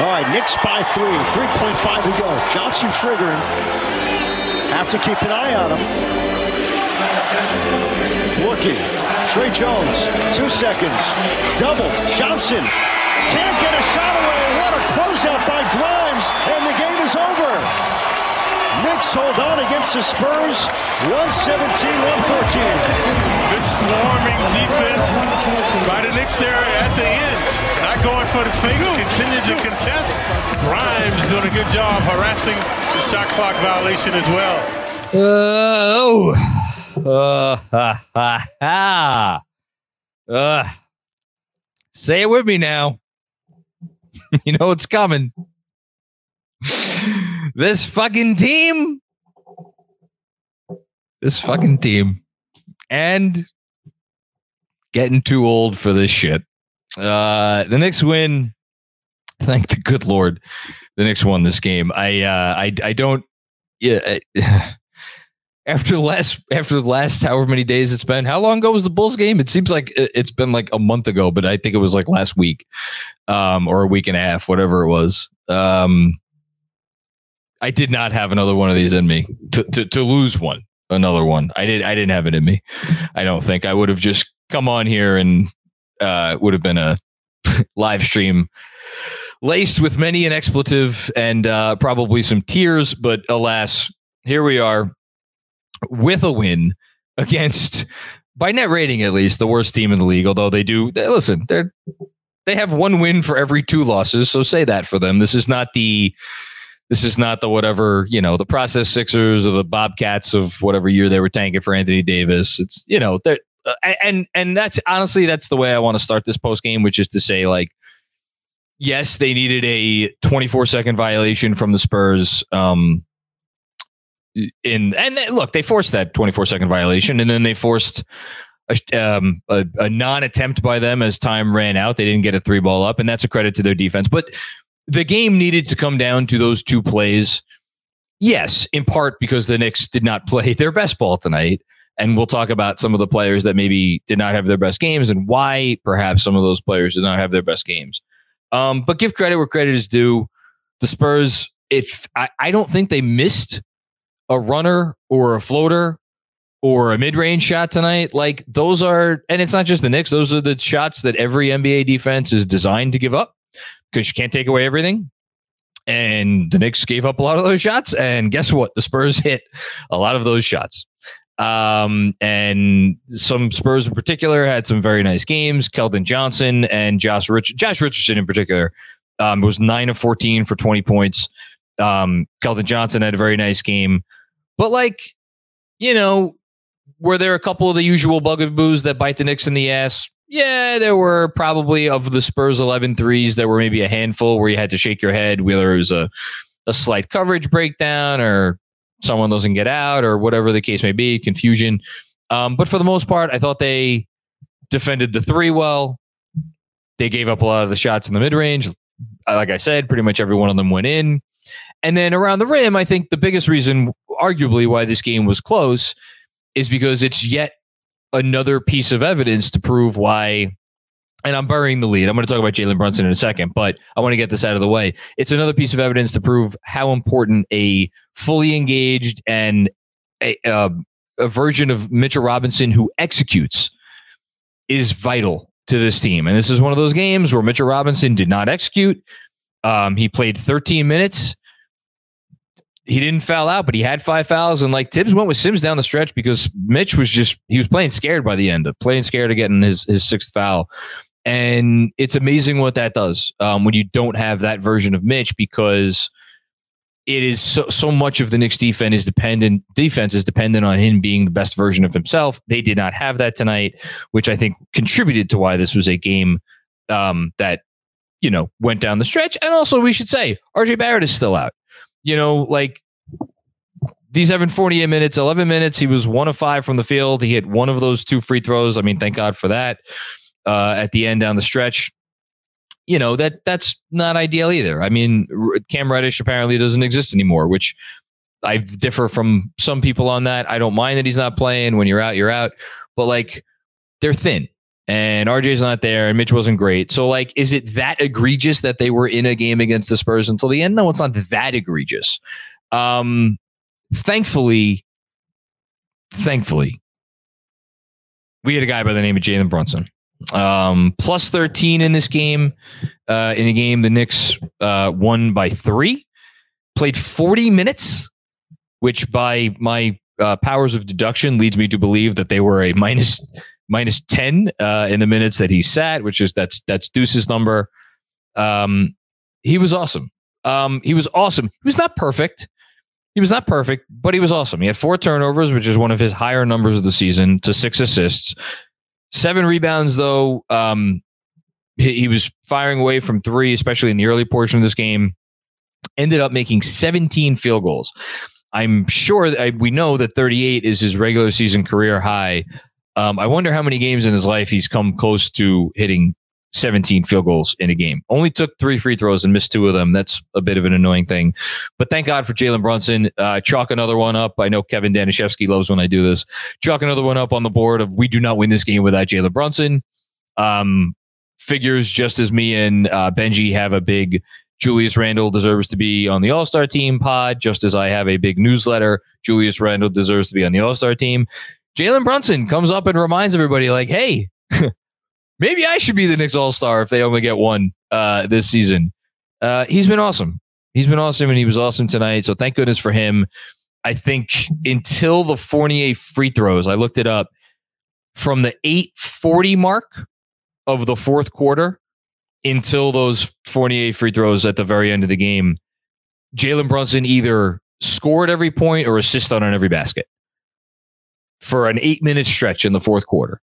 All right, Knicks by three. 3.5 to go. Johnson triggering. Have to keep an eye on him. Looking. Tre Jones. Two seconds. Doubled. Johnson. Can't get a shot away. What a closeout by Grimes. And the game is over. Knicks hold on against the Spurs. 117-114. Good swarming defense by the Knicks there at the end going for the fakes, continue to contest. Grimes doing a good job harassing the shot clock violation as well. Oh. Uh, ha, ha, ha. Uh, say it with me now. you know it's coming. this fucking team. This fucking team. And getting too old for this shit. Uh, the Knicks win. Thank the good Lord, the Knicks won this game. I uh, I I don't. Yeah. after the last after the last however many days it's been, how long ago was the Bulls game? It seems like it's been like a month ago, but I think it was like last week, um, or a week and a half, whatever it was. Um, I did not have another one of these in me to, to to lose one, another one. I did. I didn't have it in me. I don't think I would have just come on here and uh, would have been a live stream laced with many an expletive and uh, probably some tears. But alas, here we are with a win against, by net rating at least, the worst team in the league. Although they do they, listen, they're they have one win for every two losses. So say that for them. This is not the this is not the whatever you know the process Sixers or the Bobcats of whatever year they were tanking for Anthony Davis. It's you know they're uh, and and that's honestly that's the way I want to start this post game, which is to say like, yes, they needed a 24 second violation from the Spurs. Um, in and look, they forced that 24 second violation, and then they forced a, um, a, a non attempt by them as time ran out. They didn't get a three ball up, and that's a credit to their defense. But the game needed to come down to those two plays. Yes, in part because the Knicks did not play their best ball tonight. And we'll talk about some of the players that maybe did not have their best games and why perhaps some of those players did not have their best games. Um, but give credit where credit is due. The Spurs, if I, I don't think they missed a runner or a floater or a mid-range shot tonight. Like those are, and it's not just the Knicks; those are the shots that every NBA defense is designed to give up because you can't take away everything. And the Knicks gave up a lot of those shots, and guess what? The Spurs hit a lot of those shots. Um, and some Spurs in particular had some very nice games. Keldon Johnson and Josh Rich- Josh Richardson in particular um, was nine of fourteen for twenty points. Um, Keldon Johnson had a very nice game, but like you know, were there a couple of the usual bugaboos that bite the Knicks in the ass? Yeah, there were probably of the Spurs 11 threes, there were maybe a handful where you had to shake your head, whether it was a, a slight coverage breakdown or someone doesn't get out or whatever the case may be, confusion. Um, but for the most part, I thought they defended the three well. They gave up a lot of the shots in the mid range. Like I said, pretty much every one of them went in. And then around the rim, I think the biggest reason, arguably, why this game was close is because it's yet another piece of evidence to prove why and I'm burying the lead. I'm going to talk about Jalen Brunson in a second, but I want to get this out of the way. It's another piece of evidence to prove how important a fully engaged and a, a version of Mitchell Robinson who executes is vital to this team. And this is one of those games where Mitchell Robinson did not execute. Um, he played 13 minutes. He didn't foul out, but he had five fouls. And like Thibs went with Sims down the stretch because Mitch was just he was playing scared by the end of playing scared of getting his his sixth foul. And it's amazing what that does um, when you don't have that version of Mitch because it is so so much of the Knicks defense is dependent defense is dependent on him being the best version of himself. They did not have that tonight, which I think contributed to why this was a game um, that you know went down the stretch. And also, we should say RJ Barrett is still out. You know, like these having 48 minutes, 11 minutes. He was one of five from the field. He hit one of those two free throws. I mean, thank God for that. Uh, at the end down the stretch, you know that that's not ideal either. I mean, Cam Reddish apparently doesn't exist anymore, which I differ from some people on that. I don't mind that he's not playing. When you're out, you're out. But like, they're thin, and RJ's not there, and Mitch wasn't great. So like, is it that egregious that they were in a game against the Spurs until the end? No, it's not that egregious. Um, thankfully, thankfully, we had a guy by the name of Jalen Brunson. Um, plus 13 in this game. Uh, in a game, the Knicks uh, won by three, played 40 minutes, which by my uh, powers of deduction leads me to believe that they were a minus minus 10 uh, in the minutes that he sat, which is that's that's Deuce's number. Um, he was awesome. Um, he was awesome. He was not perfect. He was not perfect, but he was awesome. He had four turnovers, which is one of his higher numbers of the season, to six assists. Seven rebounds, though. Um, he, he was firing away from three, especially in the early portion of this game. Ended up making 17 field goals. I'm sure I, we know that 38 is his regular season career high. Um, I wonder how many games in his life he's come close to hitting 17 field goals in a game. Only took three free throws and missed two of them. That's a bit of an annoying thing. But thank God for Jalen Brunson. Uh, chalk another one up. I know Kevin Danishevsky loves when I do this. Chalk another one up on the board of we do not win this game without Jalen Brunson. Um, figures just as me and uh, Benji have a big Julius Randle deserves to be on the All Star team pod, just as I have a big newsletter. Julius Randle deserves to be on the All Star team. Jalen Brunson comes up and reminds everybody, like, hey, maybe I should be the Knicks All Star if they only get one uh, this season. Uh, he's been awesome. He's been awesome, and he was awesome tonight. So thank goodness for him. I think until the Fournier free throws, I looked it up from the 840 mark of the fourth quarter until those Fournier free throws at the very end of the game. Jalen Brunson either scored every point or assisted on every basket for an eight minute stretch in the fourth quarter.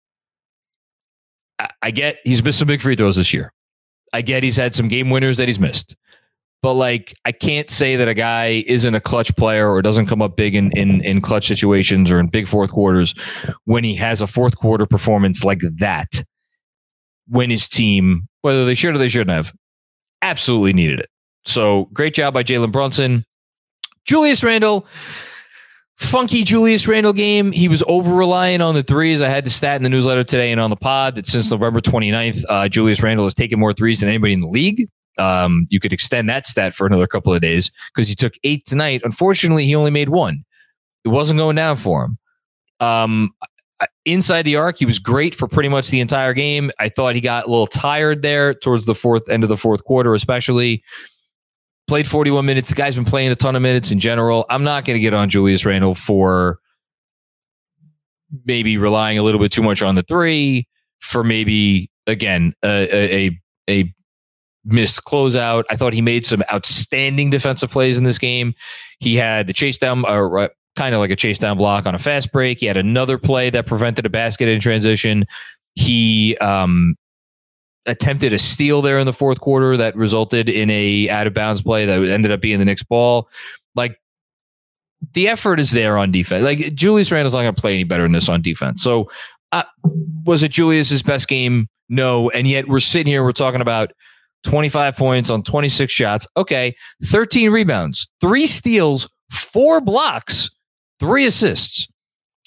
I get he's missed some big free throws this year. I get he's had some game winners that he's missed. But like I can't say that a guy isn't a clutch player or doesn't come up big in, in in clutch situations or in big fourth quarters when he has a fourth quarter performance like that when his team, whether they should or they shouldn't have, absolutely needed it. So great job by Jalen Brunson. Julius Randle, funky Julius Randle game. He was over reliant on the threes. I had the stat in the newsletter today and on the pod that since November 29th, uh, Julius Randle has taken more threes than anybody in the league. Um, you could extend that stat for another couple of days because he took eight tonight. Unfortunately, he only made one. It wasn't going down for him. Um, inside the arc, he was great for pretty much the entire game. I thought he got a little tired there towards the fourth end of the fourth quarter, especially played 41 minutes. The guy's been playing a ton of minutes in general. I'm not going to get on Julius Randle for maybe relying a little bit too much on the three, for maybe again a a, a missed closeout. I thought he made some outstanding defensive plays in this game. He had the chase down, uh, kind of like a chase down block on a fast break. He had another play that prevented a basket in transition. He um, attempted a steal there in the fourth quarter that resulted in a out of bounds play that ended up being the next ball. Like the effort is there on defense. Like Julius Randle's not going to play any better than this on defense. So uh, was it Julius's best game? No. And yet we're sitting here, we're talking about 25 points on 26 shots. Okay. 13 rebounds, three steals, four blocks, three assists,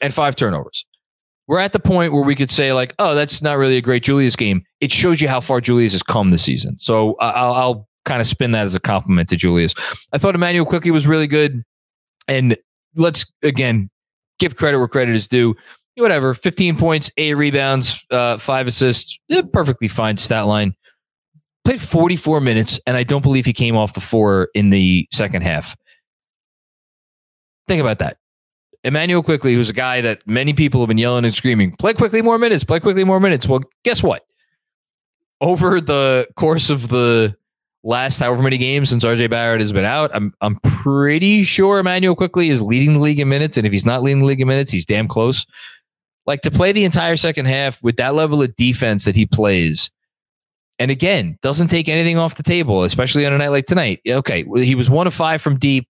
and five turnovers we're at the point where we could say like, oh, that's not really a great Julius game. It shows you how far Julius has come this season. So I'll, I'll kind of spin that as a compliment to Julius. I thought Immanuel Quickley was really good, and let's again give credit where credit is due. Whatever, 15 points, eight rebounds, uh, five assists, perfectly fine stat line. played 44 minutes, and I don't believe he came off the floor in the second half. Think about that. Immanuel Quickley, who's a guy that many people have been yelling and screaming, play Quickley more minutes, play Quickley more minutes. Well, guess what? Over the course of the last however many games since RJ Barrett has been out, I'm I'm pretty sure Immanuel Quickley is leading the league in minutes. And if he's not leading the league in minutes, he's damn close. Like to play the entire second half with that level of defense that he plays, and again, doesn't take anything off the table, especially on a night like tonight. Okay, he was one of five from deep.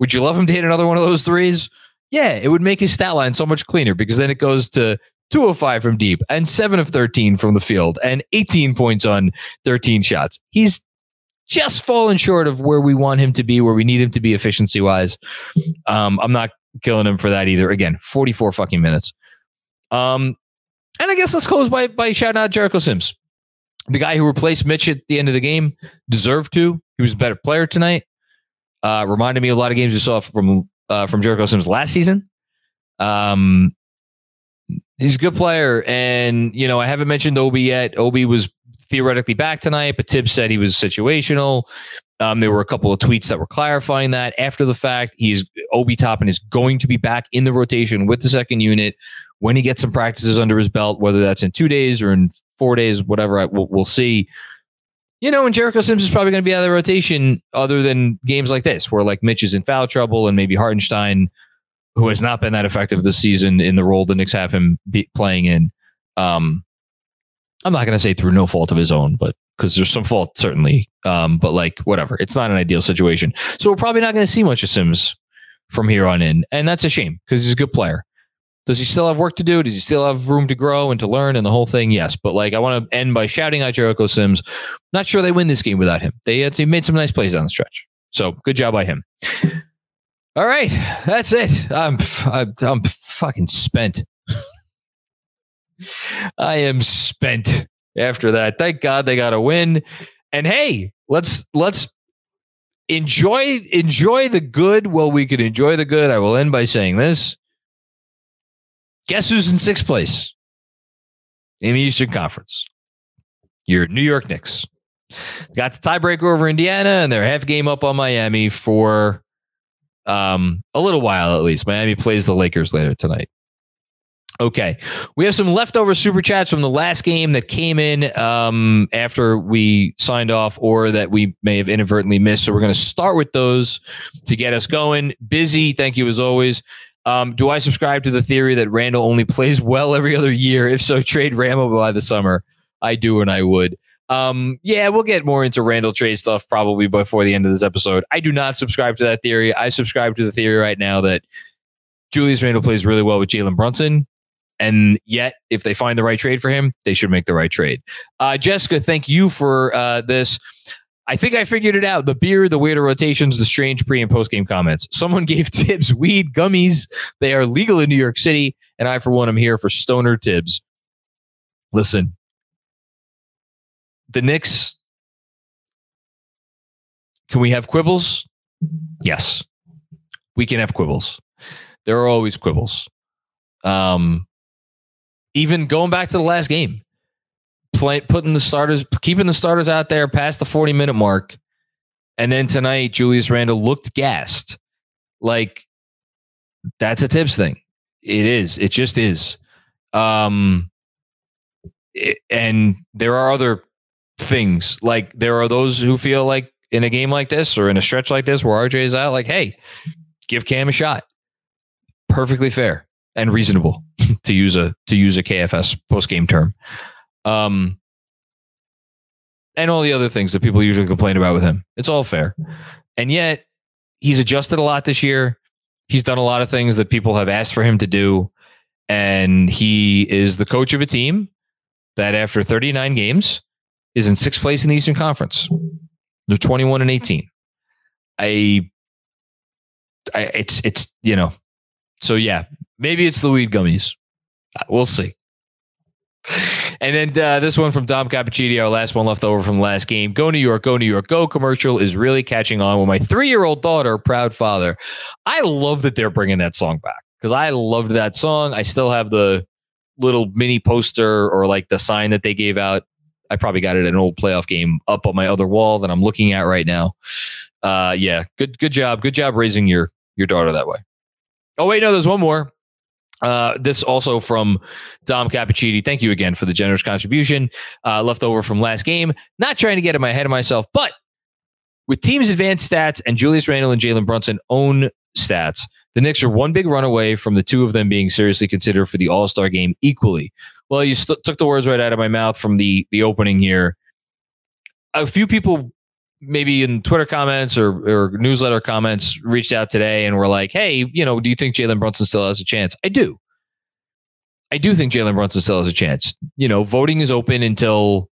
Would you love him to hit another one of those threes? Yeah, it would make his stat line so much cleaner because then it goes to 205 from deep and 7 of 13 from the field and 18 points on 13 shots. He's just fallen short of where we want him to be, where we need him to be efficiency wise. Um, I'm not killing him for that either. Again, 44 fucking minutes. Um, and I guess let's close by by shouting out Jericho Sims, the guy who replaced Mitch at the end of the game, deserved to. He was a better player tonight. Uh, reminded me a lot of games we saw from uh, from Jericho Sims last season. Um, he's a good player, and you know I haven't mentioned Obi yet. Obi was theoretically back tonight, but Thibs said he was situational. Um, there were a couple of tweets that were clarifying that after the fact. He's Obi Toppin is going to be back in the rotation with the second unit when he gets some practices under his belt, whether that's in two days or in four days, whatever. I, we'll, we'll see. You know, and Jericho Sims is probably going to be out of the rotation, other than games like this, where like Mitch is in foul trouble and maybe Hartenstein, who has not been that effective this season in the role the Knicks have him playing in. Um, I'm not going to say through no fault of his own, but because there's some fault certainly. Um, but like whatever, it's not an ideal situation. So we're probably not going to see much of Sims from here on in, and that's a shame because he's a good player. Does he still have work to do? Does he still have room to grow and to learn and the whole thing? Yes. But like, I want to end by shouting out Jericho Sims. Not sure they win this game without him. They, uh, they made some nice plays on the stretch. So good job by him. All right. That's it. I'm, I'm, I'm fucking spent. I am spent after that. Thank God they got a win. And hey, let's, let's, enjoy enjoy the good while we can enjoy the good i will end by saying this Guess who's in sixth place in the Eastern Conference? Your New York Knicks. Got the tiebreaker over Indiana, and they're half game up on Miami for um, a little while at least. Miami plays the Lakers later tonight. Okay. We have some leftover super chats from the last game that came in um, after we signed off or that we may have inadvertently missed. So we're going to start with those to get us going. Busy. Thank you as always. Um, do I subscribe to the theory that Randle only plays well every other year? If so, trade Ramo by the summer. I do, and I would. Um, yeah, we'll get more into Randle trade stuff probably before the end of this episode. I do not subscribe to that theory. I subscribe to the theory right now that Julius Randle plays really well with Jalen Brunson. And yet, if they find the right trade for him, they should make the right trade. Uh, Jessica, thank you for uh, this. I think I figured it out. The beer, the weirder rotations, the strange pre and post game comments. Someone gave Thibs weed gummies. They are legal in New York City. And I, for one, am here for stoner Thibs. Listen, the Knicks, can we have quibbles? Yes, we can have quibbles. There are always quibbles. Um, even going back to the last game, play, putting the starters, keeping the starters out there past the 40 minute mark. And then tonight, Julius Randle looked gassed. Like that's a Thibs thing. It is. It just is. Um, it, and there are other things. Like there are those who feel like in a game like this or in a stretch like this where RJ is out, like, hey, give Cam a shot. Perfectly fair and reasonable to use a to use a KFS post game term. Um, and all the other things that people usually complain about with him. It's all fair. And yet, he's adjusted a lot this year. He's done a lot of things that people have asked for him to do. And he is the coach of a team that, after 39 games, is in sixth place in the Eastern Conference. They're 21 and 18. I, I it's, it's, you know, so yeah, maybe it's the weed gummies. We'll see. And then uh, this one from Dom Cappuccini, our last one left over from last game. Go New York, go New York, go commercial is really catching on with my three year old daughter, proud father. I love that they're bringing that song back because I loved that song. I still have the little mini poster or like the sign that they gave out I probably got it at an old playoff game up on my other wall that I'm looking at right now. Uh, yeah, good good job, good job raising your your daughter that way. Oh wait, no, there's one more. Uh, this also from Dom Cappuccini. Thank you again for the generous contribution uh, left over from last game. Not trying to get in my head of myself, but with teams' advanced stats and Julius Randle and Jalen Brunson own stats, the Knicks are one big run away from the two of them being seriously considered for the All Star game equally. Well, you st- took the words right out of my mouth from the the opening here. A few people, maybe in Twitter comments or, or newsletter comments, reached out today and were like, "Hey, you know, do you think Jalen Brunson still has a chance?" I do. I do think Jalen Brunson still has a chance. You know, voting is open until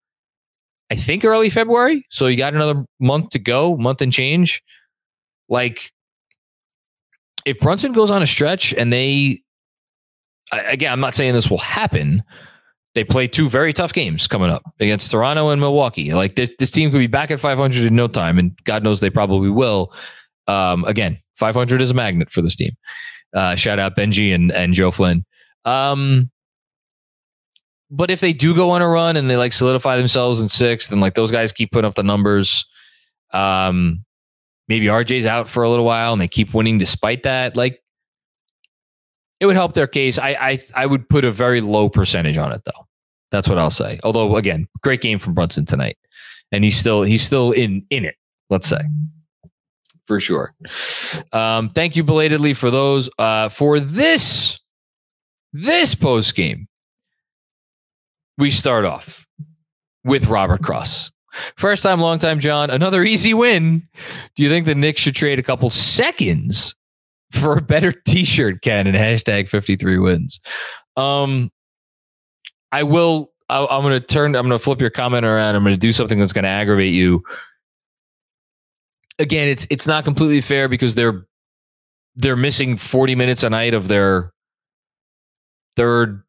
I think early February. So you got another month to go, month and change. Like, if Brunson goes on a stretch and they, again, I'm not saying this will happen. They play two very tough games coming up against Toronto and Milwaukee. Like this, this team could be back at 500 in no time, and God knows they probably will. Um, again, 500 is a magnet for this team. Uh, shout out Benji and and Joe Flynn. Um, but if they do go on a run and they like solidify themselves in sixth, and like those guys keep putting up the numbers, um, maybe RJ's out for a little while and they keep winning despite that, like it would help their case. I I I would put a very low percentage on it though. That's what I'll say. Although again, great game from Brunson tonight, and he's still he's still in in it. Let's say for sure. Um, thank you belatedly for those. Uh, for this this post game, we start off with Robert Cross. First time, long time, John. Another easy win. Do you think the Knicks should trade a couple seconds for a better T-shirt? And hashtag fifty three wins. Um, I will. I, I'm going to turn. I'm going to flip your comment around. I'm going to do something that's going to aggravate you. Again, it's it's not completely fair because they're they're missing 40 minutes a night of their third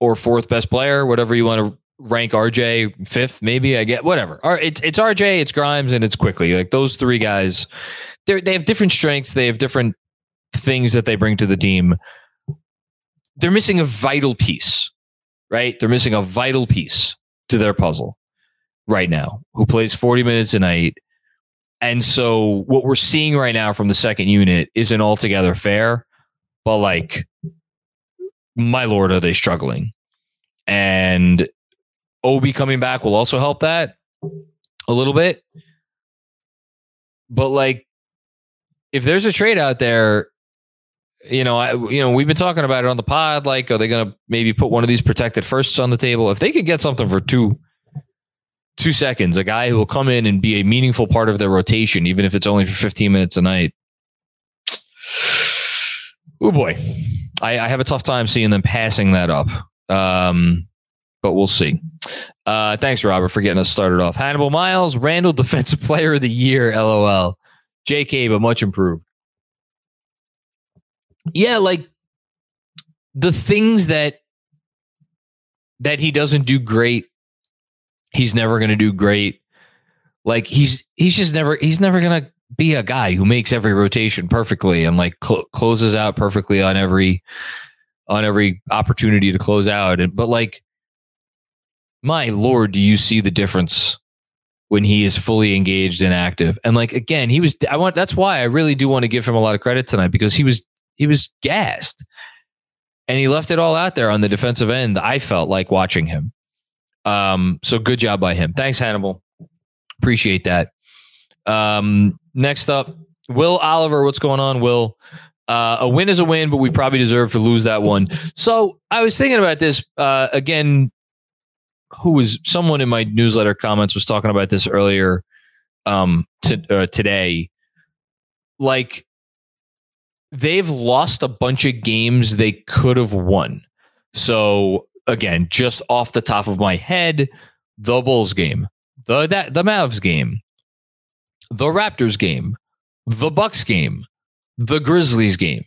or fourth best player, whatever you want to rank RJ fifth, maybe I get whatever. It's it's RJ, it's Grimes, and it's Quickley Like those three guys, they they have different strengths. They have different things that they bring to the team. They're missing a vital piece, right? They're missing a vital piece to their puzzle right now. Who plays forty minutes a night. And so what we're seeing right now from the second unit isn't altogether fair, but like my lord, are they struggling? And Obi coming back will also help that a little bit. But like, if there's a trade out there, you know, I, you know, we've been talking about it on the pod. Like, are they going to maybe put one of these protected firsts on the table? If they could get something for two, two seconds, a guy who will come in and be a meaningful part of their rotation, even if it's only for 15 minutes a night. Oh boy, I, I have a tough time seeing them passing that up. Um, but we'll see. Uh, thanks, Robert, for getting us started off. Hannibal Miles, Randle Defensive Player of the Year, LOL. JK, but much improved. Yeah, like the things that that he doesn't do great, he's never going to do great. Like he's he's just never he's never going to be a guy who makes every rotation perfectly and like cl- closes out perfectly on every on every opportunity to close out. And but like, my lord, do you see the difference when he is fully engaged and active? And like again, he was. I want. That's why I really do want to give him a lot of credit tonight because he was he was gassed, and he left it all out there on the defensive end. I felt like watching him. Um. So good job by him. Thanks, Hannibal. Appreciate that. Um, next up, Will Oliver. What's going on, Will? Uh, a win is a win, but we probably deserve to lose that one. So I was thinking about this uh, again. Who was someone in my newsletter comments was talking about this earlier um, to, uh, today? Like they've lost a bunch of games they could have won. So again, just off the top of my head, the Bulls game, the that, the Mavs game, the Raptors game, the Bucks game, the Grizzlies game.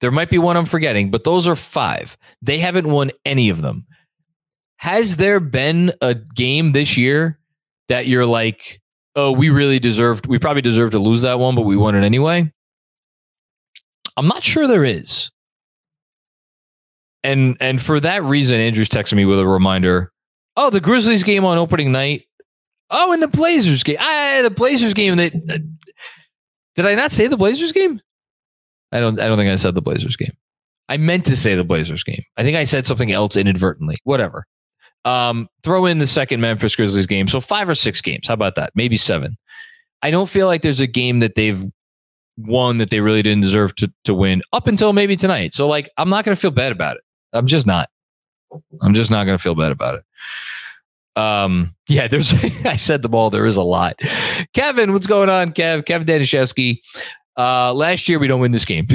There might be one I'm forgetting, but those are five. They haven't won any of them. Has there been a game this year that you're like, oh, we really deserved, we probably deserved to lose that one, but we won it anyway? I'm not sure there is. And and for that reason, Andrew's texting me with a reminder. Oh, the Grizzlies game on opening night. Oh, and the Blazers game. I the Blazers game that uh, did I not say the Blazers game? I don't I don't think I said the Blazers game. I meant to say the Blazers game. I think I said something else inadvertently. Whatever. Um, throw in the second Memphis Grizzlies game. So five or six games. How about that? Maybe seven. I don't feel like there's a game that they've won that they really didn't deserve to, to win up until maybe tonight. So like I'm not gonna feel bad about it. I'm just not. I'm just not gonna feel bad about it. Um, yeah, there's I said the ball, there is a lot. Kevin, what's going on, Kev? Kevin Danishevsky. Uh last year we don't win this game.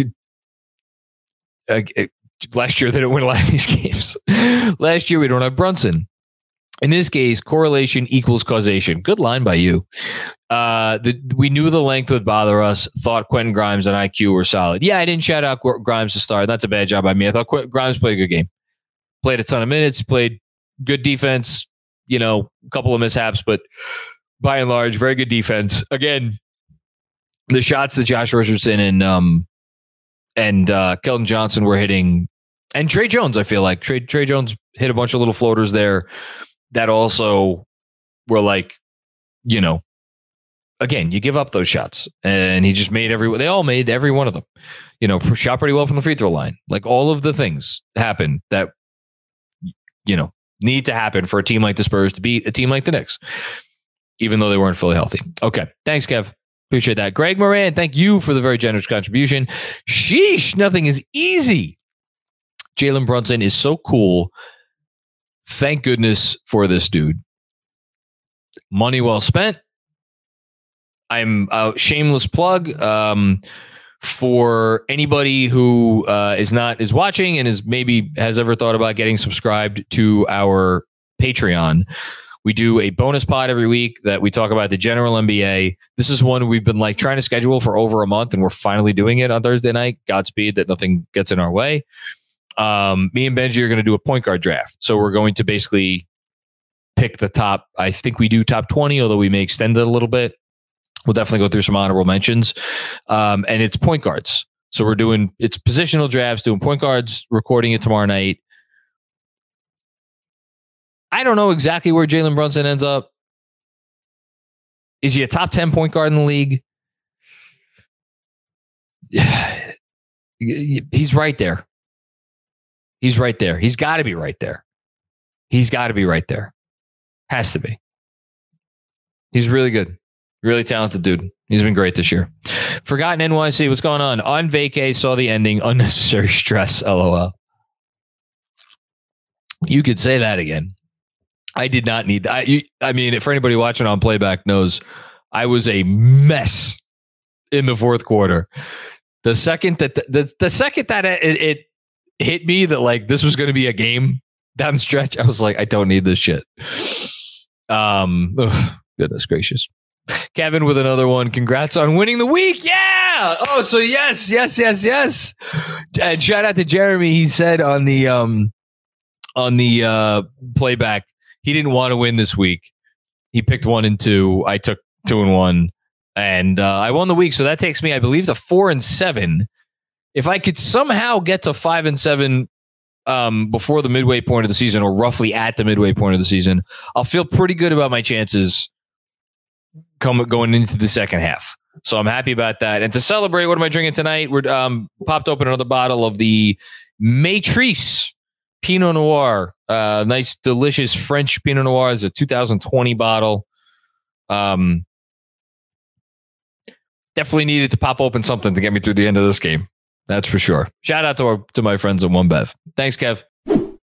Uh, last year they didn't win a lot of these games. last year we don't have Brunson. In this case, correlation equals causation. Good line by you. Uh, the, we knew the length would bother us. Thought Quentin Grimes and IQ were solid. Yeah, I didn't shout out Grimes to start. That's a bad job by me. I thought Qu- Grimes played a good game. Played a ton of minutes. Played good defense. You know, a couple of mishaps, but by and large, very good defense. Again, the shots that Josh Richardson and um and uh, Keldon Johnson were hitting, and Tre Jones. I feel like Trey Tre Jones hit a bunch of little floaters there that also were like, you know, again, you give up those shots, and he just made every. They all made every one of them. You know, shot pretty well from the free throw line. Like all of the things happen that you know need to happen for a team like the Spurs to beat a team like the Knicks, even though they weren't fully healthy. Okay, thanks, Kev. Appreciate that. Greg Moran, thank you for the very generous contribution. Sheesh, nothing is easy. Jalen Brunson is so cool. Thank goodness for this dude. Money well spent. I'm a shameless plug um, for anybody who uh, is not is watching and is maybe has ever thought about getting subscribed to our Patreon. We do a bonus pod every week that we talk about the general NBA. This is one we've been like trying to schedule for over a month, and we're finally doing it on Thursday night. Godspeed that nothing gets in our way. Um, me and Benji are going to do a point guard draft. So we're going to basically pick the top. I think we do top 20, although we may extend it a little bit. We'll definitely go through some honorable mentions. Um, and it's point guards. So we're doing it's positional drafts, doing point guards, recording it tomorrow night. I don't know exactly where Jalen Brunson ends up. Is he a top 10 point guard in the league? Yeah, He's right there. He's right there. He's got to be right there. He's got to be right there. Has to be. He's really good. Really talented dude. He's been great this year. Forgotten NYC. What's going on? On vacay, saw the ending. Unnecessary stress. LOL. You could say that again. I did not need that. I, I mean, for anybody watching on playback knows I was a mess in the fourth quarter. The second that the, the, the second that it, it hit me that like this was going to be a game down the stretch, I was like, I don't need this shit. Um, goodness gracious. Kevin with another one. Congrats on winning the week. Yeah. Oh, so yes, yes, yes, yes. And shout out to Jeremy. He said on the um on the uh playback he didn't want to win this week. He picked one and two. I took two and one, and uh, I won the week. So that takes me, I believe, to four and seven. If I could somehow get to five and seven um, before the midway point of the season, or roughly at the midway point of the season, I'll feel pretty good about my chances come going into the second half. So I'm happy about that. And to celebrate, what am I drinking tonight? We're um, popped open another bottle of the Matrice Pinot Noir. Uh, nice, delicious French Pinot Noir is a 2020 bottle. Um, definitely needed to pop open something to get me through the end of this game. That's for sure. Shout out to our, to my friends at One Bev. Thanks, Kev.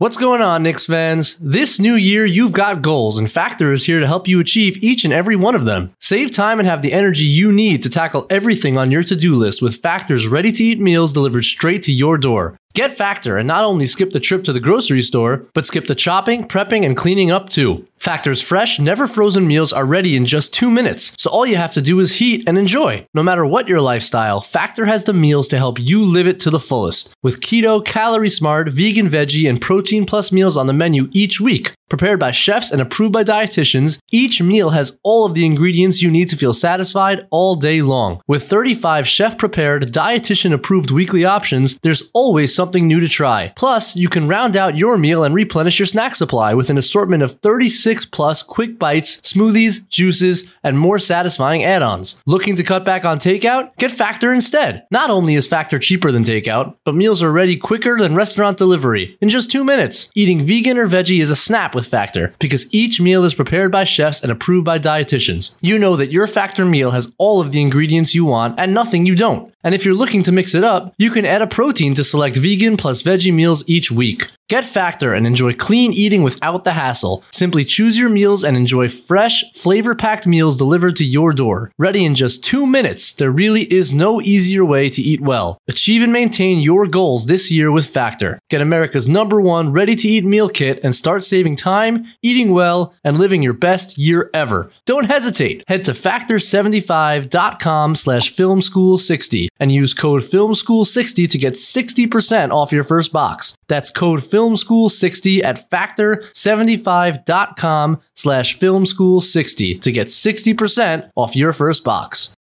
What's going on, Knicks fans? This new year, you've got goals, and Factor is here to help you achieve each and every one of them. Save time and have the energy you need to tackle everything on your to do list with Factor's ready to eat meals delivered straight to your door. Get Factor and not only skip the trip to the grocery store, but skip the chopping, prepping, and cleaning up too. Factor's fresh, never frozen meals are ready in just two minutes, so all you have to do is heat and enjoy. No matter what your lifestyle, Factor has the meals to help you live it to the fullest. With keto, calorie smart, vegan, veggie, and protein plus meals on the menu each week. Prepared by chefs and approved by dietitians, each meal has all of the ingredients you need to feel satisfied all day long. With 35 chef prepared, dietitian approved weekly options, there's always something new to try. Plus, you can round out your meal and replenish your snack supply with an assortment of 36 plus quick bites, smoothies, juices, and more satisfying add ons. Looking to cut back on takeout? Get Factor instead. Not only is Factor cheaper than takeout, but meals are ready quicker than restaurant delivery in just two minutes. Eating vegan or veggie is a snap with Factor because each meal is prepared by chefs and approved by dietitians. You know that your Factor meal has all of the ingredients you want and nothing you don't. And if you're looking to mix it up, you can add a protein to select vegan plus veggie meals each week. Get Factor and enjoy clean eating without the hassle. Simply choose your meals and enjoy fresh, flavor packed meals delivered to your door. Ready in just two minutes, there really is no easier way to eat well. Achieve and maintain your goals this year with Factor. Get America's number one ready to eat meal kit and start saving time, eating well, and living your best year ever. Don't hesitate. Head to factor75.com slash filmschool60 and use code filmschool60 to get 60% off your first box. That's code filmschool60 at factor75.com slash filmschool60 to get 60% off your first box.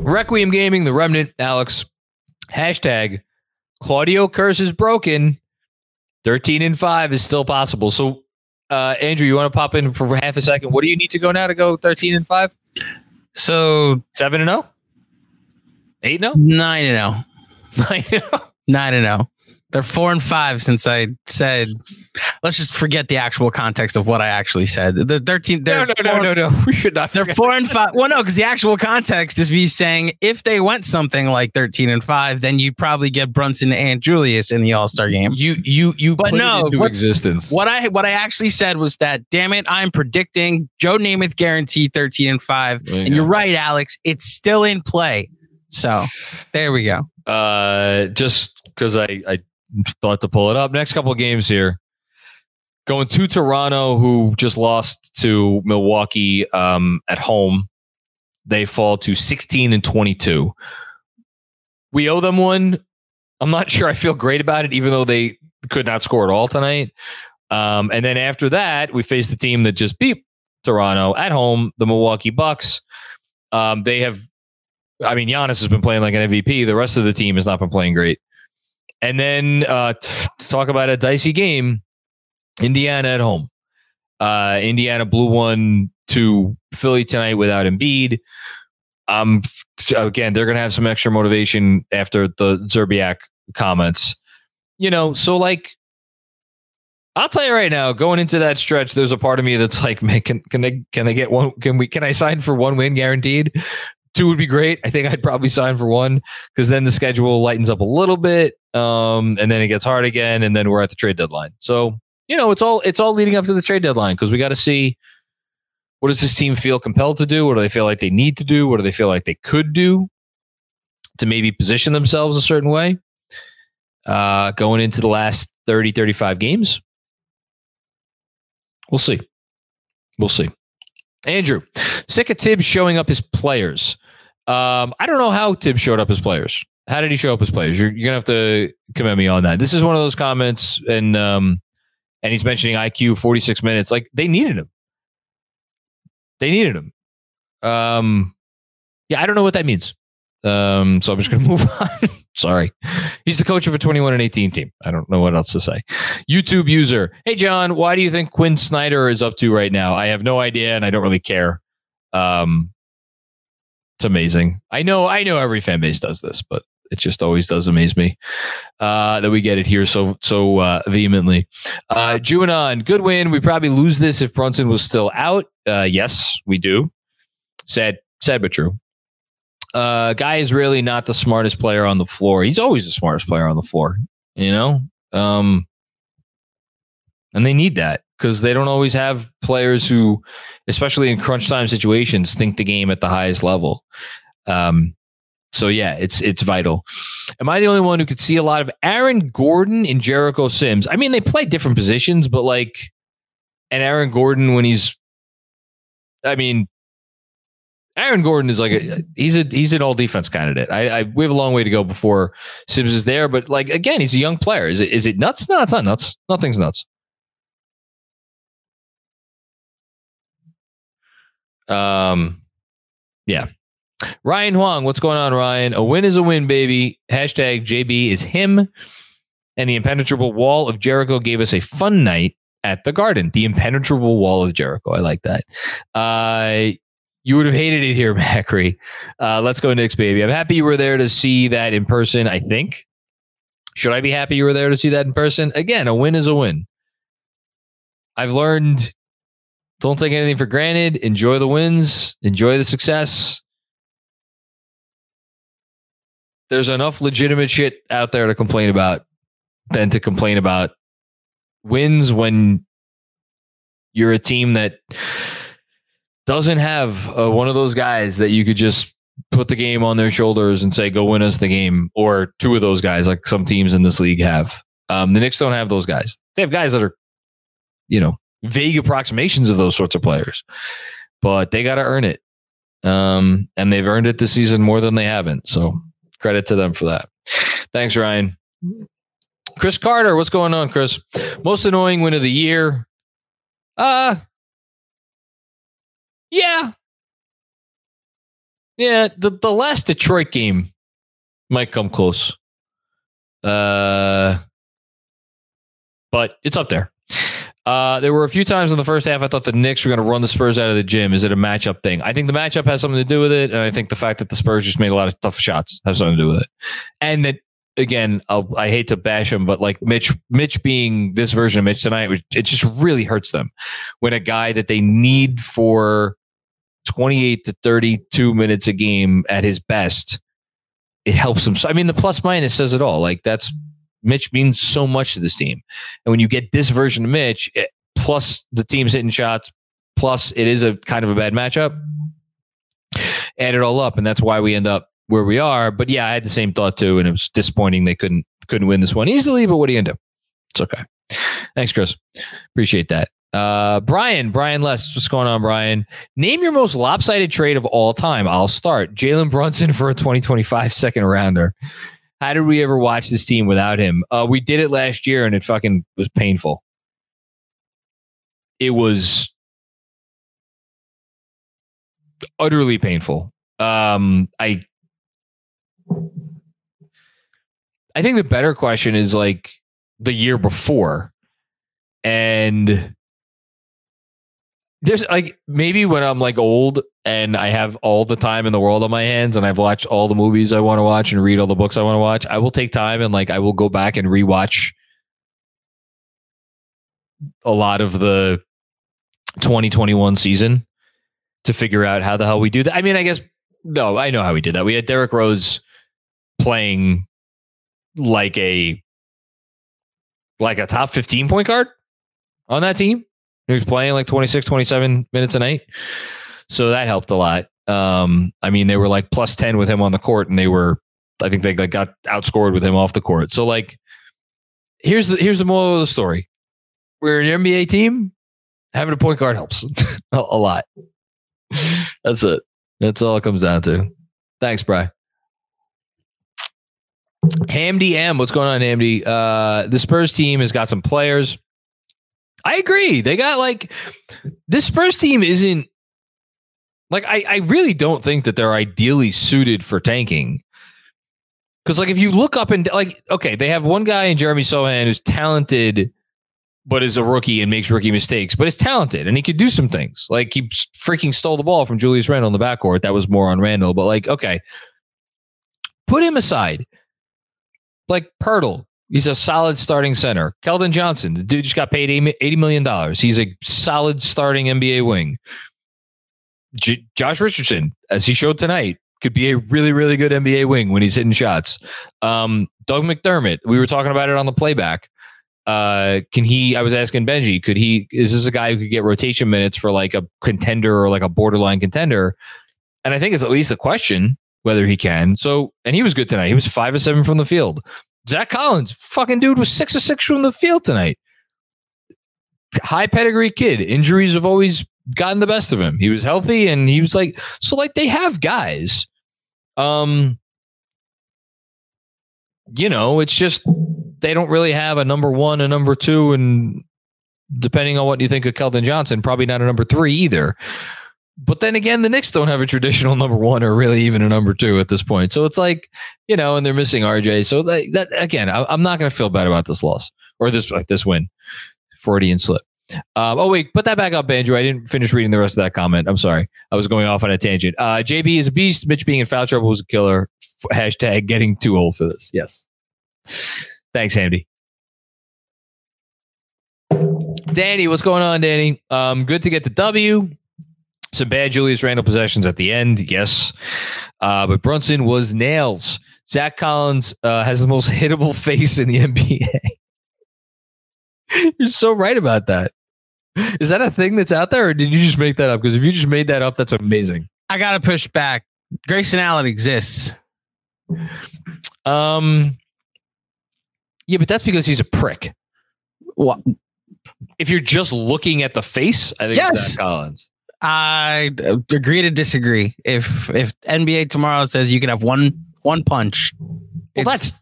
Requiem Gaming, The Remnant, Alex. Hashtag Claudio curse is broken. 13 and 5 is still possible. So, uh, Andrew, you want to pop in for half a second? What do you need to go now to go 13 and 5? So 7 and 0? 8 0? nine and zero. 9 0? Nine and oh? zero. They're four and five since I said. Let's just forget the actual context of what I actually said. The thirteen. No, They're no, no, four- no, no. We should not. They're four and five. Well, no, because the actual context is me saying if they went something like thirteen and five, then you'd probably get Brunson and Julius in the All Star game. You, you, you But put no, into what- existence. What I what I actually said was that damn it, I'm predicting Joe Namath guaranteed 13 and 5. There you and you're right, Alex. It's still in play. So there we go. uh, just because I, I thought to pull it up. Next couple of games here. Going to Toronto, who just lost to Milwaukee um, at home. They fall to 16 and 22. We owe them one. I'm not sure I feel great about it, even though they could not score at all tonight. Um, and then after that, we face the team that just beat Toronto at home, the Milwaukee Bucks. Um, they have I mean, Giannis has been playing like an MVP. The rest of the team has not been playing great. And then uh, t- to talk about a dicey game, Indiana at home. Uh, Indiana blew one to Philly tonight without Embiid. Um, again, they're going to have some extra motivation after the Zerbiak comments. You know, so like, I'll tell you right now, going into that stretch, there's a part of me that's like, man, can can they can they get one? Can we can I sign for one win guaranteed? Two would be great. I think I'd probably sign for one because then the schedule lightens up a little bit, um, and then it gets hard again, and then we're at the trade deadline. So you know, it's all it's all leading up to the trade deadline because we got to see what does this team feel compelled to do? What do they feel like they need to do? What do they feel like they could do to maybe position themselves a certain way uh, going into the last 30, 35 games? We'll see. We'll see. Andrew, sick of Thibs showing up as players. Um, I don't know how Thibs showed up as players. How did he show up as players? You're, you're gonna have to commend me on that. This is one of those comments, and um, and he's mentioning IQ 46 minutes. Like they needed him. They needed him. Um, yeah, I don't know what that means. Um, so I'm just gonna move on. Sorry. He's the coach of a 21 and 18 team. I don't know what else to say. YouTube user. Hey, John, why do you think Quin Snyder is up to right now? I have no idea and I don't really care. Um, it's amazing. I know, I know every fan base does this, but it just always does amaze me uh, that we get it here so so uh, vehemently. Uh, Juanon, good win. We probably lose this if Brunson was still out. Uh, yes, we do. Sad, sad but true. Uh, guy is really not the smartest player on the floor. He's always the smartest player on the floor, you know? Um, and they need that because they don't always have players who, especially in crunch time situations, think the game at the highest level. Um, so yeah, it's it's vital. Am I the only one who could see a lot of Aaron Gordon and Jericho Sims? I mean, they play different positions, but like, and Aaron Gordon when he's, I mean, Aaron Gordon is like a he's a he's an all defense candidate. I, I we have a long way to go before Sims is there, but like again, he's a young player. Is it is it nuts? No, it's not nuts. Nothing's nuts. Um, yeah. Ryan Huang, what's going on, Ryan? A win is a win, baby. Hashtag JB is him. And the impenetrable wall of Jericho gave us a fun night at the garden. The impenetrable wall of Jericho. I like that. Uh, you would have hated it here, Macri. Uh, let's go, Knicks, baby. I'm happy you were there to see that in person, I think. Should I be happy you were there to see that in person? Again, a win is a win. I've learned don't take anything for granted. Enjoy the wins, enjoy the success. There's enough legitimate shit out there to complain about than to complain about wins when you're a team that doesn't have uh, one of those guys that you could just put the game on their shoulders and say, go win us the game, or two of those guys like some teams in this league have. Um, the Knicks don't have those guys. They have guys that are, you know, vague approximations of those sorts of players, but they got to earn it. Um, and they've earned it this season more than they haven't. So credit to them for that. Thanks, Ryan. Chris Carter, what's going on, Chris? Most annoying win of the year. Uh yeah. Yeah, the, the last Detroit game might come close. Uh but it's up there. Uh, there were a few times in the first half I thought the Knicks were going to run the Spurs out of the gym. Is it a matchup thing? I think the matchup has something to do with it, and I think the fact that the Spurs just made a lot of tough shots has something to do with it. And that again, I'll, i hate to bash him, but like Mitch, Mitch being this version of Mitch tonight, it just really hurts them when a guy that they need for 28 to 32 minutes a game at his best, it helps them. So, I mean, the plus minus says it all. Like that's Mitch means so much to this team. And when you get this version of Mitch, it, plus the team's hitting shots, plus it is a kind of a bad matchup, add it all up. And that's why we end up where we are. But yeah, I had the same thought too. And it was disappointing they couldn't couldn't win this one easily, but what do you gonna do? It's okay. Thanks, Chris. Appreciate that. Uh, Brian, Brian Less, what's going on, Brian? Name your most lopsided trade of all time. I'll start. Jalen Brunson for a 2025 second rounder. How did we ever watch this team without him? Uh, we did it last year and it fucking was painful. It was utterly painful. Um, I I think the better question is like the year before. And there's like maybe when I'm like old and I have all the time in the world on my hands and I've watched all the movies I want to watch and read all the books I want to watch, I will take time and like I will go back and rewatch a lot of the 2021 season to figure out how the hell we do that. I mean, I guess no, I know how we did that. We had Derrick Rose playing like a like a top 15 point guard on that team. He was playing like 26, 27 minutes a night. So that helped a lot. Um, I mean, they were like plus 10 with him on the court and they were, I think they like got outscored with him off the court. So like, here's the, here's the moral of the story. We're an NBA team. Having a point guard helps a, lot. That's it. That's all it comes down to. Thanks, Bry. Hamdy M, what's going on, Hamdy? Uh, the Spurs team has got some players. I agree. They got like this Spurs team isn't like I, I really don't think that they're ideally suited for tanking. Because like if you look up and like okay, they have one guy in Jeremy Sochan who's talented, but is a rookie and makes rookie mistakes, but is talented and he could do some things. Like he freaking stole the ball from Julius Randle in the backcourt. That was more on Randle, but like okay, put him aside. Like Poeltl, He's a solid starting center. Keldon Johnson, the dude just got paid $80 million. He's a solid starting NBA wing. J- Josh Richardson, as he showed tonight, could be a really, really good NBA wing when he's hitting shots. Um, Doug McDermott, we were talking about it on the playback. Uh, can he? I was asking Benji, could he? Is this a guy who could get rotation minutes for like a contender or like a borderline contender? And I think it's at least a question whether he can. So, and he was good tonight. He was five or seven from the field. Zach Collins, fucking dude, was six or six from the field tonight. High pedigree kid. Injuries have always gotten the best of him. He was healthy and he was like, so like they have guys. Um, you know, it's just they don't really have a number one, a number two, and depending on what you think of Keldon Johnson, probably not a number three either. But then again, the Knicks don't have a traditional number one or really even a number two at this point. So it's like, you know, and they're missing RJ. So like that again, I, am not going to feel bad about this loss or this like this win. Freudian slip. Um, oh wait, put that back up, Andrew. I didn't finish reading the rest of that comment. I'm sorry, I was going off on a tangent. Uh, JB is a beast. Mitch being in foul trouble was a killer. F- hashtag getting too old for this. Yes. Thanks, Andy. Danny, what's going on, Danny? Um, good to get the W. Some bad Julius Randle possessions at the end, yes. Uh, but Brunson was nails. Zach Collins uh, has the most hittable face in the NBA. You're so right about that. Is that a thing that's out there, or did you just make that up? Because if you just made that up, that's amazing. I gotta push back. Grayson Allen exists. Um, yeah, but that's because he's a prick. What? If you're just looking at the face, I think Yes. Zach Collins. I agree to disagree. If if NBA tomorrow says you can have one one punch, Well, that's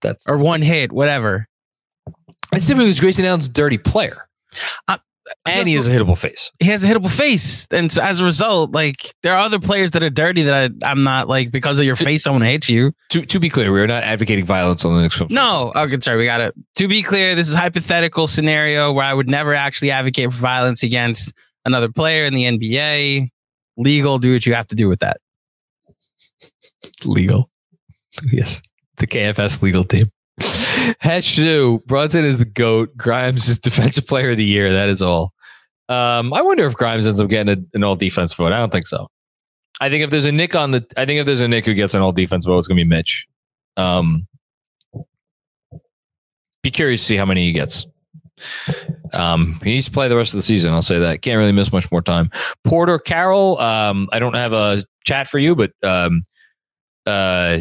that's or one hit, whatever. that's different because Grayson Allen's a dirty player, Uh, and he has a hittable face. He has a hittable face, and so as a result, like there are other players that are dirty that I, I'm not like because of your face. I want to hit you. To to be clear, we are not advocating violence on the next film. No, oh, okay, sorry, we got it. To be clear, this is a hypothetical scenario where I would never actually advocate for violence against another player in the NBA. Legal, do what you have to do with that. legal. Yes, the KFS legal team. Hatchu Brunson is the goat. Grimes is defensive player of the year. That is all. Um, I wonder if Grimes ends up getting a, an all defense vote. I don't think so. I think if there's a Knick on the, I think if there's a Knick who gets an all defense vote, it's gonna be Mitch. Um, be curious to see how many he gets. Um, he needs to play the rest of the season. I'll say that. Can't really miss much more time. Porter Carroll. Um, I don't have a chat for you, but um, uh,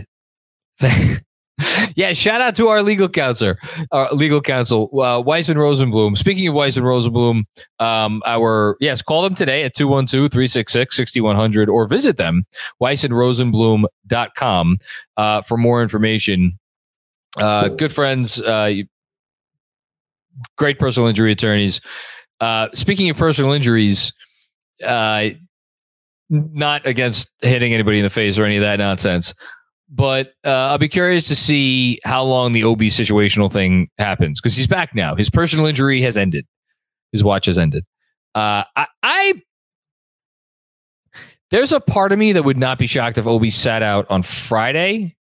yeah, shout out to our legal counselor, our legal counsel, uh, Weiss and Rosenblum. Speaking of Weiss and Rosenblum, um, our, yes, call them today at 212 366 6100 or visit them, weissandrosenblum.com, uh, for more information. Uh, good friends, uh, great personal injury attorneys. Uh, speaking of personal injuries, uh, not against hitting anybody in the face or any of that nonsense. But uh, I'll be curious to see how long the OB situational thing happens because he's back now. His personal injury has ended. His watch has ended. Uh, I, I there's a part of me that would not be shocked if OB sat out on Friday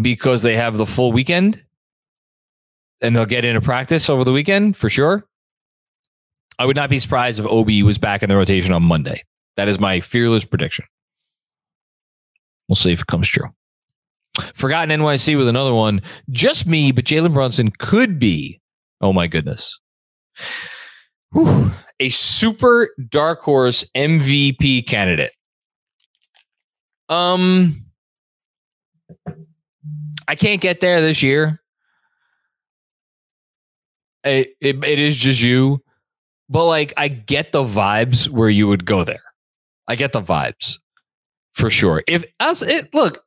because they have the full weekend and they'll get into practice over the weekend for sure. I would not be surprised if OB was back in the rotation on Monday. That is my fearless prediction. We'll see if it comes true. Forgotten NYC with another one. Just me, but Jalen Brunson could be. Oh my goodness. Whew. A super dark horse MVP candidate. Um, I can't get there this year. It, it, it is just you, but like I get the vibes where you would go there. I get the vibes for sure. If us, it, look,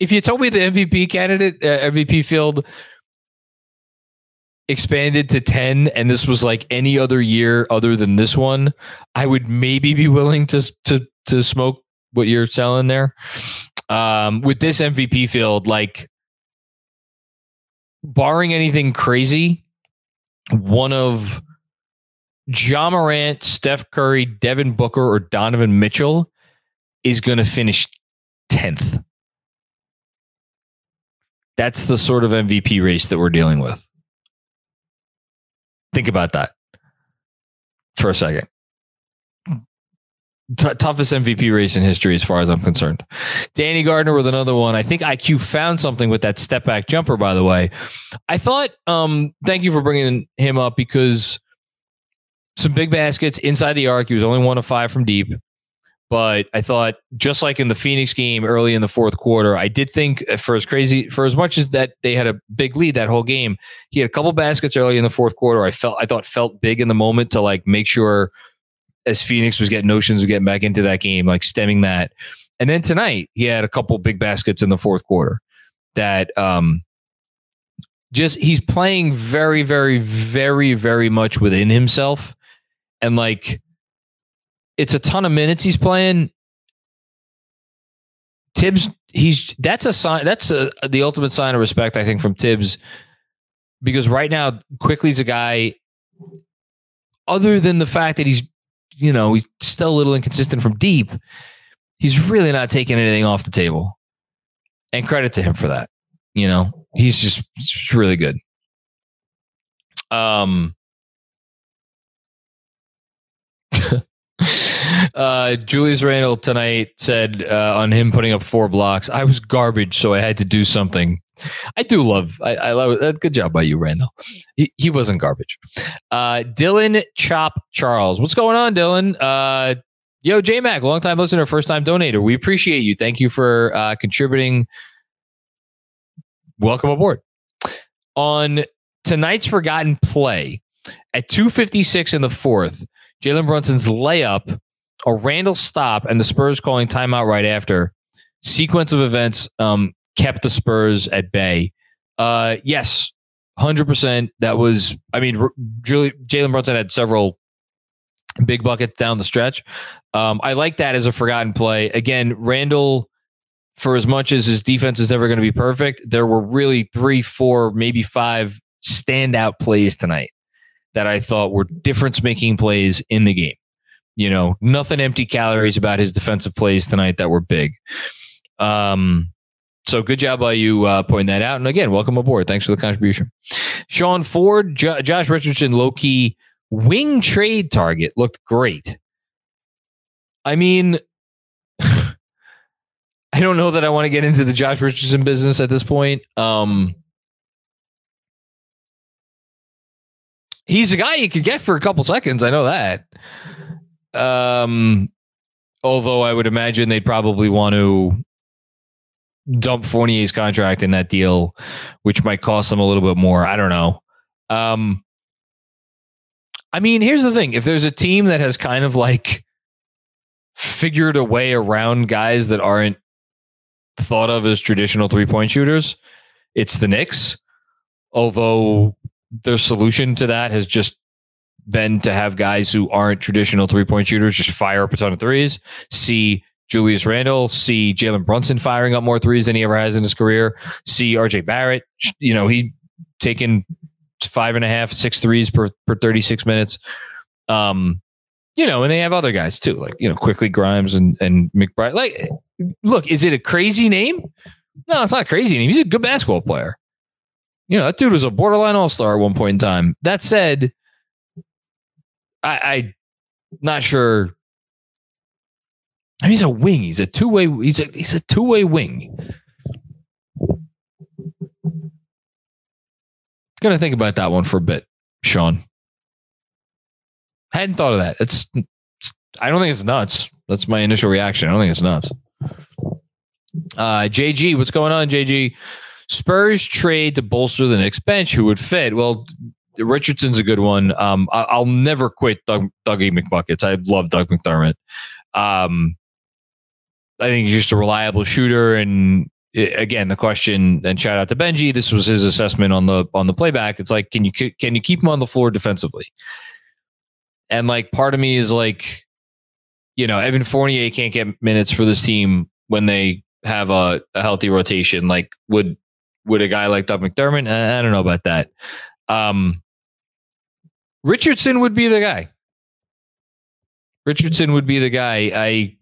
if you told me the MVP candidate, uh, MVP field expanded to 10 and this was like any other year other than this one, I would maybe be willing to to to smoke what you're selling there. Um, with this MVP field, like barring anything crazy, one of Ja Morant, Steph Curry, Devin Booker, or Donovan Mitchell is going to finish 10th. That's the sort of MVP race that we're dealing with. Think about that for a second. T- toughest MVP race in history, as far as I'm concerned. Danny Gardner with another one. I think IQ found something with that step back jumper. By the way, I thought. Um, thank you for bringing him up because some big baskets inside the arc. He was only one of five from deep. But I thought, just like in the Phoenix game early in the fourth quarter, I did think for as crazy, for as much as that they had a big lead that whole game, he had a couple baskets early in the fourth quarter. I felt, I thought, felt big in the moment to like make sure as Phoenix was getting notions of getting back into that game, like stemming that. And then tonight, he had a couple big baskets in the fourth quarter that um just he's playing very, very, very, very much within himself. And like it's a ton of minutes he's playing. Thibs, he's that's a sign. That's a, the ultimate sign of respect, I think, from Thibs, because right now, Quickley's a guy. Other than the fact that he's, you know, he's still a little inconsistent from deep, he's really not taking anything off the table, and credit to him for that. You know, he's just, just really good. Um. Uh, Julius Randle tonight said uh, on him putting up four blocks, I was garbage, so I had to do something. I do love, I, I love it. Good job by you, Randle. He, he wasn't garbage. Uh, Dylan Chop Charles. What's going on, Dylan? Uh, yo, J Mac, long time listener, first time donator. We appreciate you. Thank you for uh, contributing. Welcome aboard. On tonight's forgotten play at 256 in the fourth, Jalen Brunson's layup a Randle stop and the Spurs calling timeout right after. Sequence of events um, kept the Spurs at bay. Uh, yes, hundred percent. That was. I mean, Julie, Jalen Brunson had several big buckets down the stretch. Um, I like that as a forgotten play. Again, Randle, for as much as his defense is never going to be perfect, there were really three, four, maybe five standout plays tonight that I thought were difference making plays in the game. You know, nothing empty calories about his defensive plays tonight that were big. Um, so good job by you uh, pointing that out. And again, welcome aboard. Thanks for the contribution. Sean Ford, Josh Richardson, low key wing trade target looked great. I mean, I don't know that I want to get into the Josh Richardson business at this point. Um, he's a guy you could get for a couple seconds. I know that. Um, although I would imagine they'd probably want to dump Fournier's contract in that deal, which might cost them a little bit more. I don't know. Um, I mean, here's the thing: if there's a team that has kind of like figured a way around guys that aren't thought of as traditional three point shooters, it's the Knicks. Although their solution to that has just been to have guys who aren't traditional three point shooters just fire up a ton of threes. See Julius Randle, see Jalen Brunson firing up more threes than he ever has in his career. See RJ Barrett, you know, he taking five and a half, six threes per, per 36 minutes. Um, you know, and they have other guys too, like you know, Quickley Grimes and and McBride. Like, look, is it a crazy name? No, it's not a crazy name. He's a good basketball player. You know, that dude was a borderline all star at one point in time. That said, I, I not sure. I mean, he's a wing. He's a two way. He's a he's a two way wing. Gonna think about that one for a bit, Sean. Hadn't thought of that. It's, it's I don't think it's nuts. That's my initial reaction. I don't think it's nuts. Uh, JG, what's going on, JG? Spurs trade to bolster the Knicks bench. Who would fit? Well, Richardson's a good one. Um, I, will never quit Doug, Dougie McBuckets. I love Doug McDermott. Um, I think he's just a reliable shooter. And again, the question and shout out to Benji. This was his assessment on the on the playback. It's like, can you can you keep him on the floor defensively? And like, part of me is like, you know, Evan Fournier can't get minutes for this team when they have a, a healthy rotation. Like, would would a guy like Doug McDermott? I, I don't know about that. Um, Richardson would be the guy. Richardson would be the guy. I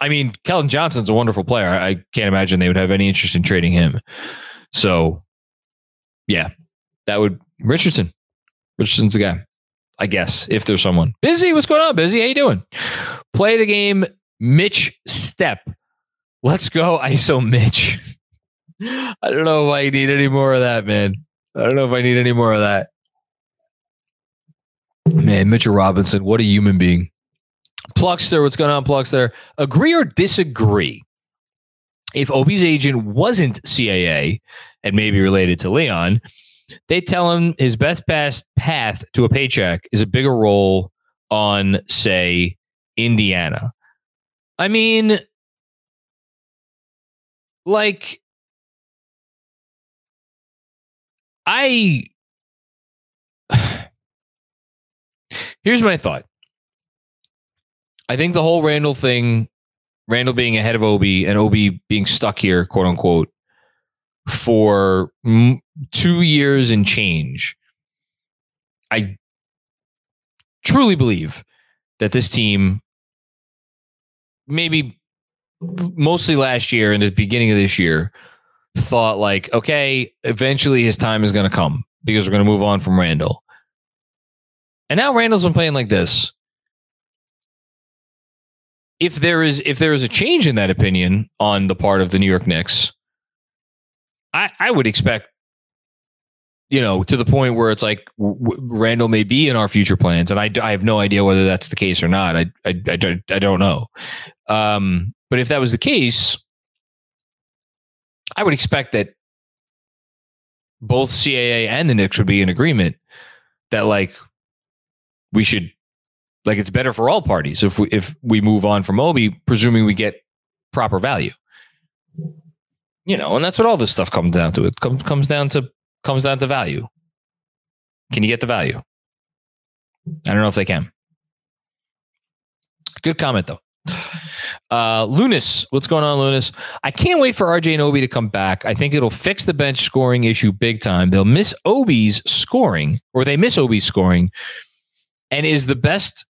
I mean, Keldon Johnson's a wonderful player. I can't imagine they would have any interest in trading him. So, yeah, that would Richardson. Richardson's the guy, I guess, if there's someone. Busy, what's going on? Busy, how you doing? Play the game, Mitch Step. Let's go, ISO Mitch. I don't know if I need any more of that, man. I don't know if I need any more of that. Man, Mitchell Robinson, what a human being. Pluckster, what's going on, Pluckster? Agree or disagree? If Obi's agent wasn't CAA and maybe related to Leon, they tell him his best path to a paycheck is a bigger role on, say, Indiana. I mean, like, I. Here's my thought. I think the whole Randle thing, Randle being ahead of Obi and Obi being stuck here, quote unquote, for m- two years and change. I truly believe that this team, maybe mostly last year and the beginning of this year, thought like, okay, eventually his time is going to come because we're going to move on from Randle. And now Randle's been playing like this if there is if there is a change in that opinion on the part of the New York Knicks, I I would expect you know to the point where it's like w- Randle may be in our future plans, and I, I have no idea whether that's the case or not. I I I, I don't know. Um, but if that was the case, I would expect that both CAA and the Knicks would be in agreement that like we should like it's better for all parties if we if we move on from Obi, presuming we get proper value. You know, and that's what all this stuff comes down to. It comes comes down to comes down to value. Can you get the value? I don't know if they can. Good comment though. Uh, Lunas, what's going on, Lunas? I can't wait for RJ and Obi to come back. I think it'll fix the bench scoring issue big time. They'll miss Obi's scoring, or they miss Obi's scoring, and is the best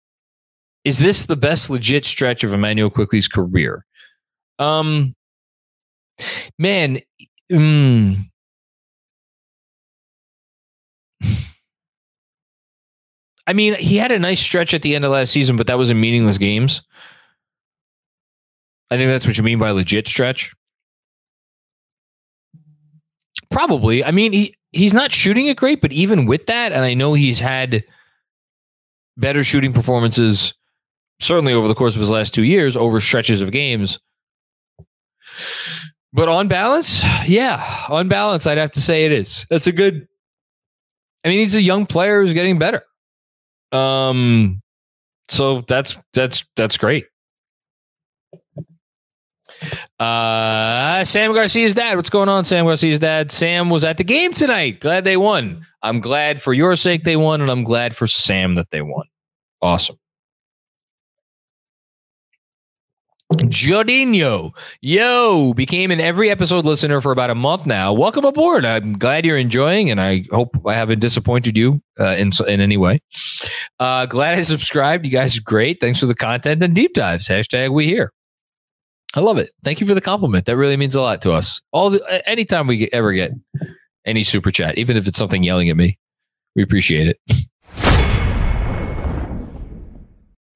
is this the best legit stretch of Immanuel Quickley's career? Um, man, mm, I mean, he had a nice stretch at the end of last season, but that was in meaningless games. I think that's what you mean by legit stretch. Probably. I mean, he he's not shooting it great, but even with that, and I know he's had better shooting performances certainly over the course of his last two years, over stretches of games. But on balance, yeah, on balance, I'd have to say it is. That's a good. I mean, he's a young player who's getting better. Um, so that's that's that's great. Uh, Sam Garcia's dad. What's going on, Sam Garcia's dad? Sam was at the game tonight. Glad they won. I'm glad for your sake they won, and I'm glad for Sam that they won. Awesome. Jodinho, yo, became an every episode listener for about a month now. Welcome aboard. I'm glad you're enjoying, and I hope I haven't disappointed you uh, in in any way. Uh, glad I subscribed. You guys are great. Thanks for the content and deep dives. Hashtag we here. I love it. Thank you for the compliment. That really means a lot to us. All the anytime we ever get any super chat, even if it's something yelling at me, we appreciate it.